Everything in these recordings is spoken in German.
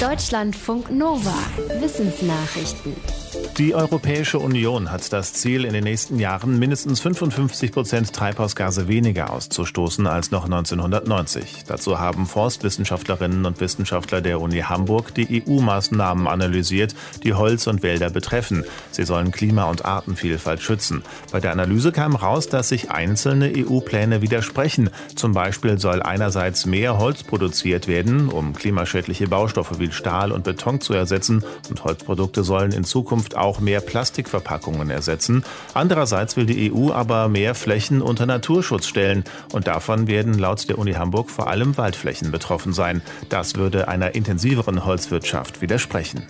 Deutschlandfunk Nova. Wissensnachrichten. Die Europäische Union hat das Ziel, in den nächsten Jahren mindestens 55 Prozent Treibhausgase weniger auszustoßen als noch 1990. Dazu haben Forstwissenschaftlerinnen und Wissenschaftler der Uni Hamburg die EU-Maßnahmen analysiert, die Holz und Wälder betreffen. Sie sollen Klima- und Artenvielfalt schützen. Bei der Analyse kam raus, dass sich einzelne EU-Pläne widersprechen. Zum Beispiel soll einerseits mehr Holz produziert werden, um klimaschädliche Baustoffe wie Stahl und Beton zu ersetzen, und Holzprodukte sollen in Zukunft auch auch mehr Plastikverpackungen ersetzen. Andererseits will die EU aber mehr Flächen unter Naturschutz stellen. Und davon werden laut der Uni Hamburg vor allem Waldflächen betroffen sein. Das würde einer intensiveren Holzwirtschaft widersprechen.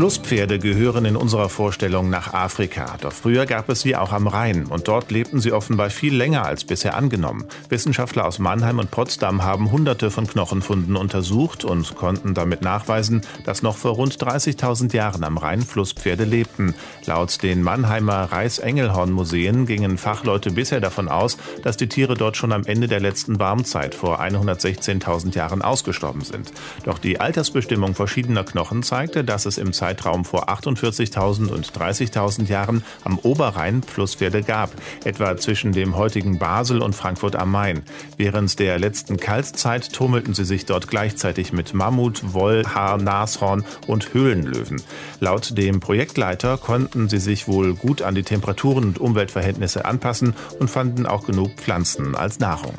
Flusspferde gehören in unserer Vorstellung nach Afrika. Doch früher gab es sie auch am Rhein. Und dort lebten sie offenbar viel länger als bisher angenommen. Wissenschaftler aus Mannheim und Potsdam haben hunderte von Knochenfunden untersucht und konnten damit nachweisen, dass noch vor rund 30.000 Jahren am Rhein Flusspferde lebten. Laut den Mannheimer Reichs-Engelhorn-Museen gingen Fachleute bisher davon aus, dass die Tiere dort schon am Ende der letzten Warmzeit vor 116.000 Jahren ausgestorben sind. Doch die Altersbestimmung verschiedener Knochen zeigte, dass es im Zeitraum vor 48.000 und 30.000 Jahren am Oberrhein Flusspferde gab, etwa zwischen dem heutigen Basel und Frankfurt am Main. Während der letzten Kaltzeit tummelten sie sich dort gleichzeitig mit Mammut, Woll, Haar, Nashorn und Höhlenlöwen. Laut dem Projektleiter konnten sie sich wohl gut an die Temperaturen und Umweltverhältnisse anpassen und fanden auch genug Pflanzen als Nahrung.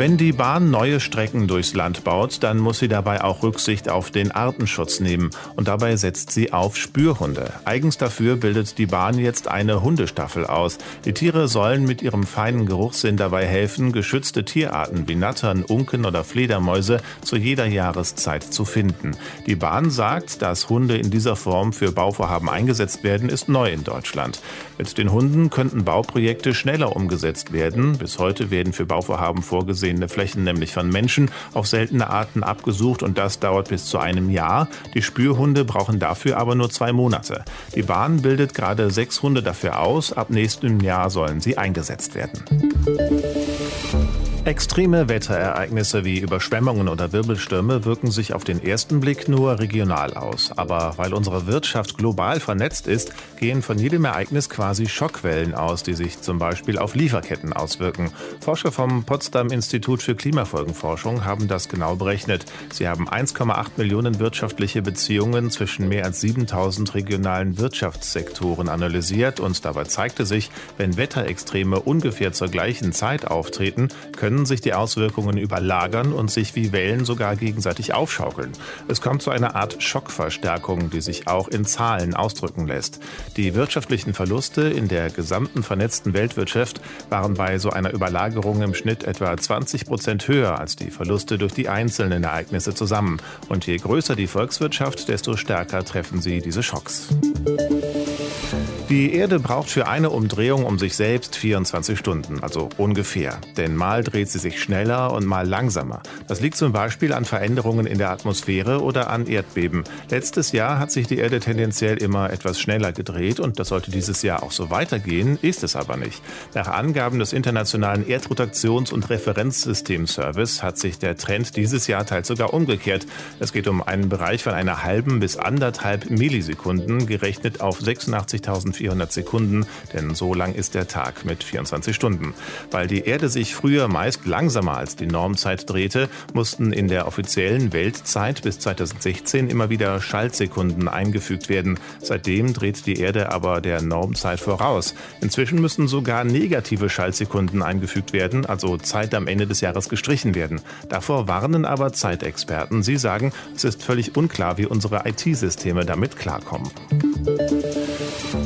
Wenn die Bahn neue Strecken durchs Land baut, dann muss sie dabei auch Rücksicht auf den Artenschutz nehmen. Und dabei setzt sie auf Spürhunde. Eigens dafür bildet die Bahn jetzt eine Hundestaffel aus. Die Tiere sollen mit ihrem feinen Geruchssinn dabei helfen, geschützte Tierarten wie Nattern, Unken oder Fledermäuse zu jeder Jahreszeit zu finden. Die Bahn sagt, dass Hunde in dieser Form für Bauvorhaben eingesetzt werden, ist neu in Deutschland. Mit den Hunden könnten Bauprojekte schneller umgesetzt werden. Bis heute werden für Bauvorhaben vorgesehen, vorgesehene Flächen nämlich von Menschen auf seltene Arten abgesucht und das dauert bis zu einem Jahr. Die Spürhunde brauchen dafür aber nur zwei Monate. Die Bahn bildet gerade sechs Hunde dafür aus. Ab nächstem Jahr sollen sie eingesetzt werden. Extreme Wetterereignisse wie Überschwemmungen oder Wirbelstürme wirken sich auf den ersten Blick nur regional aus. Aber weil unsere Wirtschaft global vernetzt ist, gehen von jedem Ereignis quasi Schockwellen aus, die sich zum Beispiel auf Lieferketten auswirken. Forscher vom Potsdam Institut für Klimafolgenforschung haben das genau berechnet. Sie haben 1,8 Millionen wirtschaftliche Beziehungen zwischen mehr als 7000 regionalen Wirtschaftssektoren analysiert und dabei zeigte sich, wenn Wetterextreme ungefähr zur gleichen Zeit auftreten, können können sich die Auswirkungen überlagern und sich wie Wellen sogar gegenseitig aufschaukeln. Es kommt zu einer Art Schockverstärkung, die sich auch in Zahlen ausdrücken lässt. Die wirtschaftlichen Verluste in der gesamten vernetzten Weltwirtschaft waren bei so einer Überlagerung im Schnitt etwa 20 Prozent höher als die Verluste durch die einzelnen Ereignisse zusammen. Und je größer die Volkswirtschaft, desto stärker treffen sie diese Schocks. Die Erde braucht für eine Umdrehung um sich selbst 24 Stunden, also ungefähr. Denn mal dreht sie sich schneller und mal langsamer. Das liegt zum Beispiel an Veränderungen in der Atmosphäre oder an Erdbeben. Letztes Jahr hat sich die Erde tendenziell immer etwas schneller gedreht und das sollte dieses Jahr auch so weitergehen, ist es aber nicht. Nach Angaben des Internationalen Erdrotations- und Referenzsystemservice hat sich der Trend dieses Jahr teils sogar umgekehrt. Es geht um einen Bereich von einer halben bis anderthalb Millisekunden, gerechnet auf 86.000 400 Sekunden, denn so lang ist der Tag mit 24 Stunden. Weil die Erde sich früher meist langsamer als die Normzeit drehte, mussten in der offiziellen Weltzeit bis 2016 immer wieder Schaltsekunden eingefügt werden. Seitdem dreht die Erde aber der Normzeit voraus. Inzwischen müssen sogar negative Schaltsekunden eingefügt werden, also Zeit am Ende des Jahres gestrichen werden. Davor warnen aber Zeitexperten. Sie sagen, es ist völlig unklar, wie unsere IT-Systeme damit klarkommen.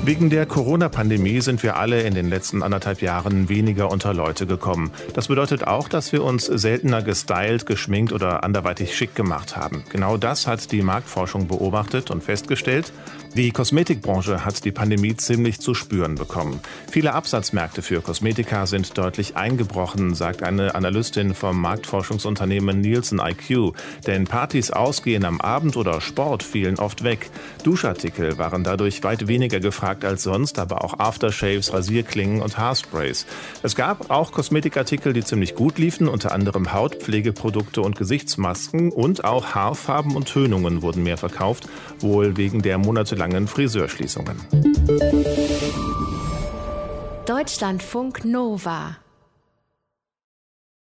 Wegen der Corona-Pandemie sind wir alle in den letzten anderthalb Jahren weniger unter Leute gekommen. Das bedeutet auch, dass wir uns seltener gestylt, geschminkt oder anderweitig schick gemacht haben. Genau das hat die Marktforschung beobachtet und festgestellt. Die Kosmetikbranche hat die Pandemie ziemlich zu spüren bekommen. Viele Absatzmärkte für Kosmetika sind deutlich eingebrochen, sagt eine Analystin vom Marktforschungsunternehmen Nielsen IQ. Denn Partys, Ausgehen am Abend oder Sport fielen oft weg. Duschartikel waren dadurch weit weniger gefragt gefragt als sonst, aber auch Aftershaves, Rasierklingen und Haarsprays. Es gab auch Kosmetikartikel, die ziemlich gut liefen, unter anderem Hautpflegeprodukte und Gesichtsmasken und auch Haarfarben und Tönungen wurden mehr verkauft, wohl wegen der monatelangen Friseurschließungen. Deutschlandfunk Nova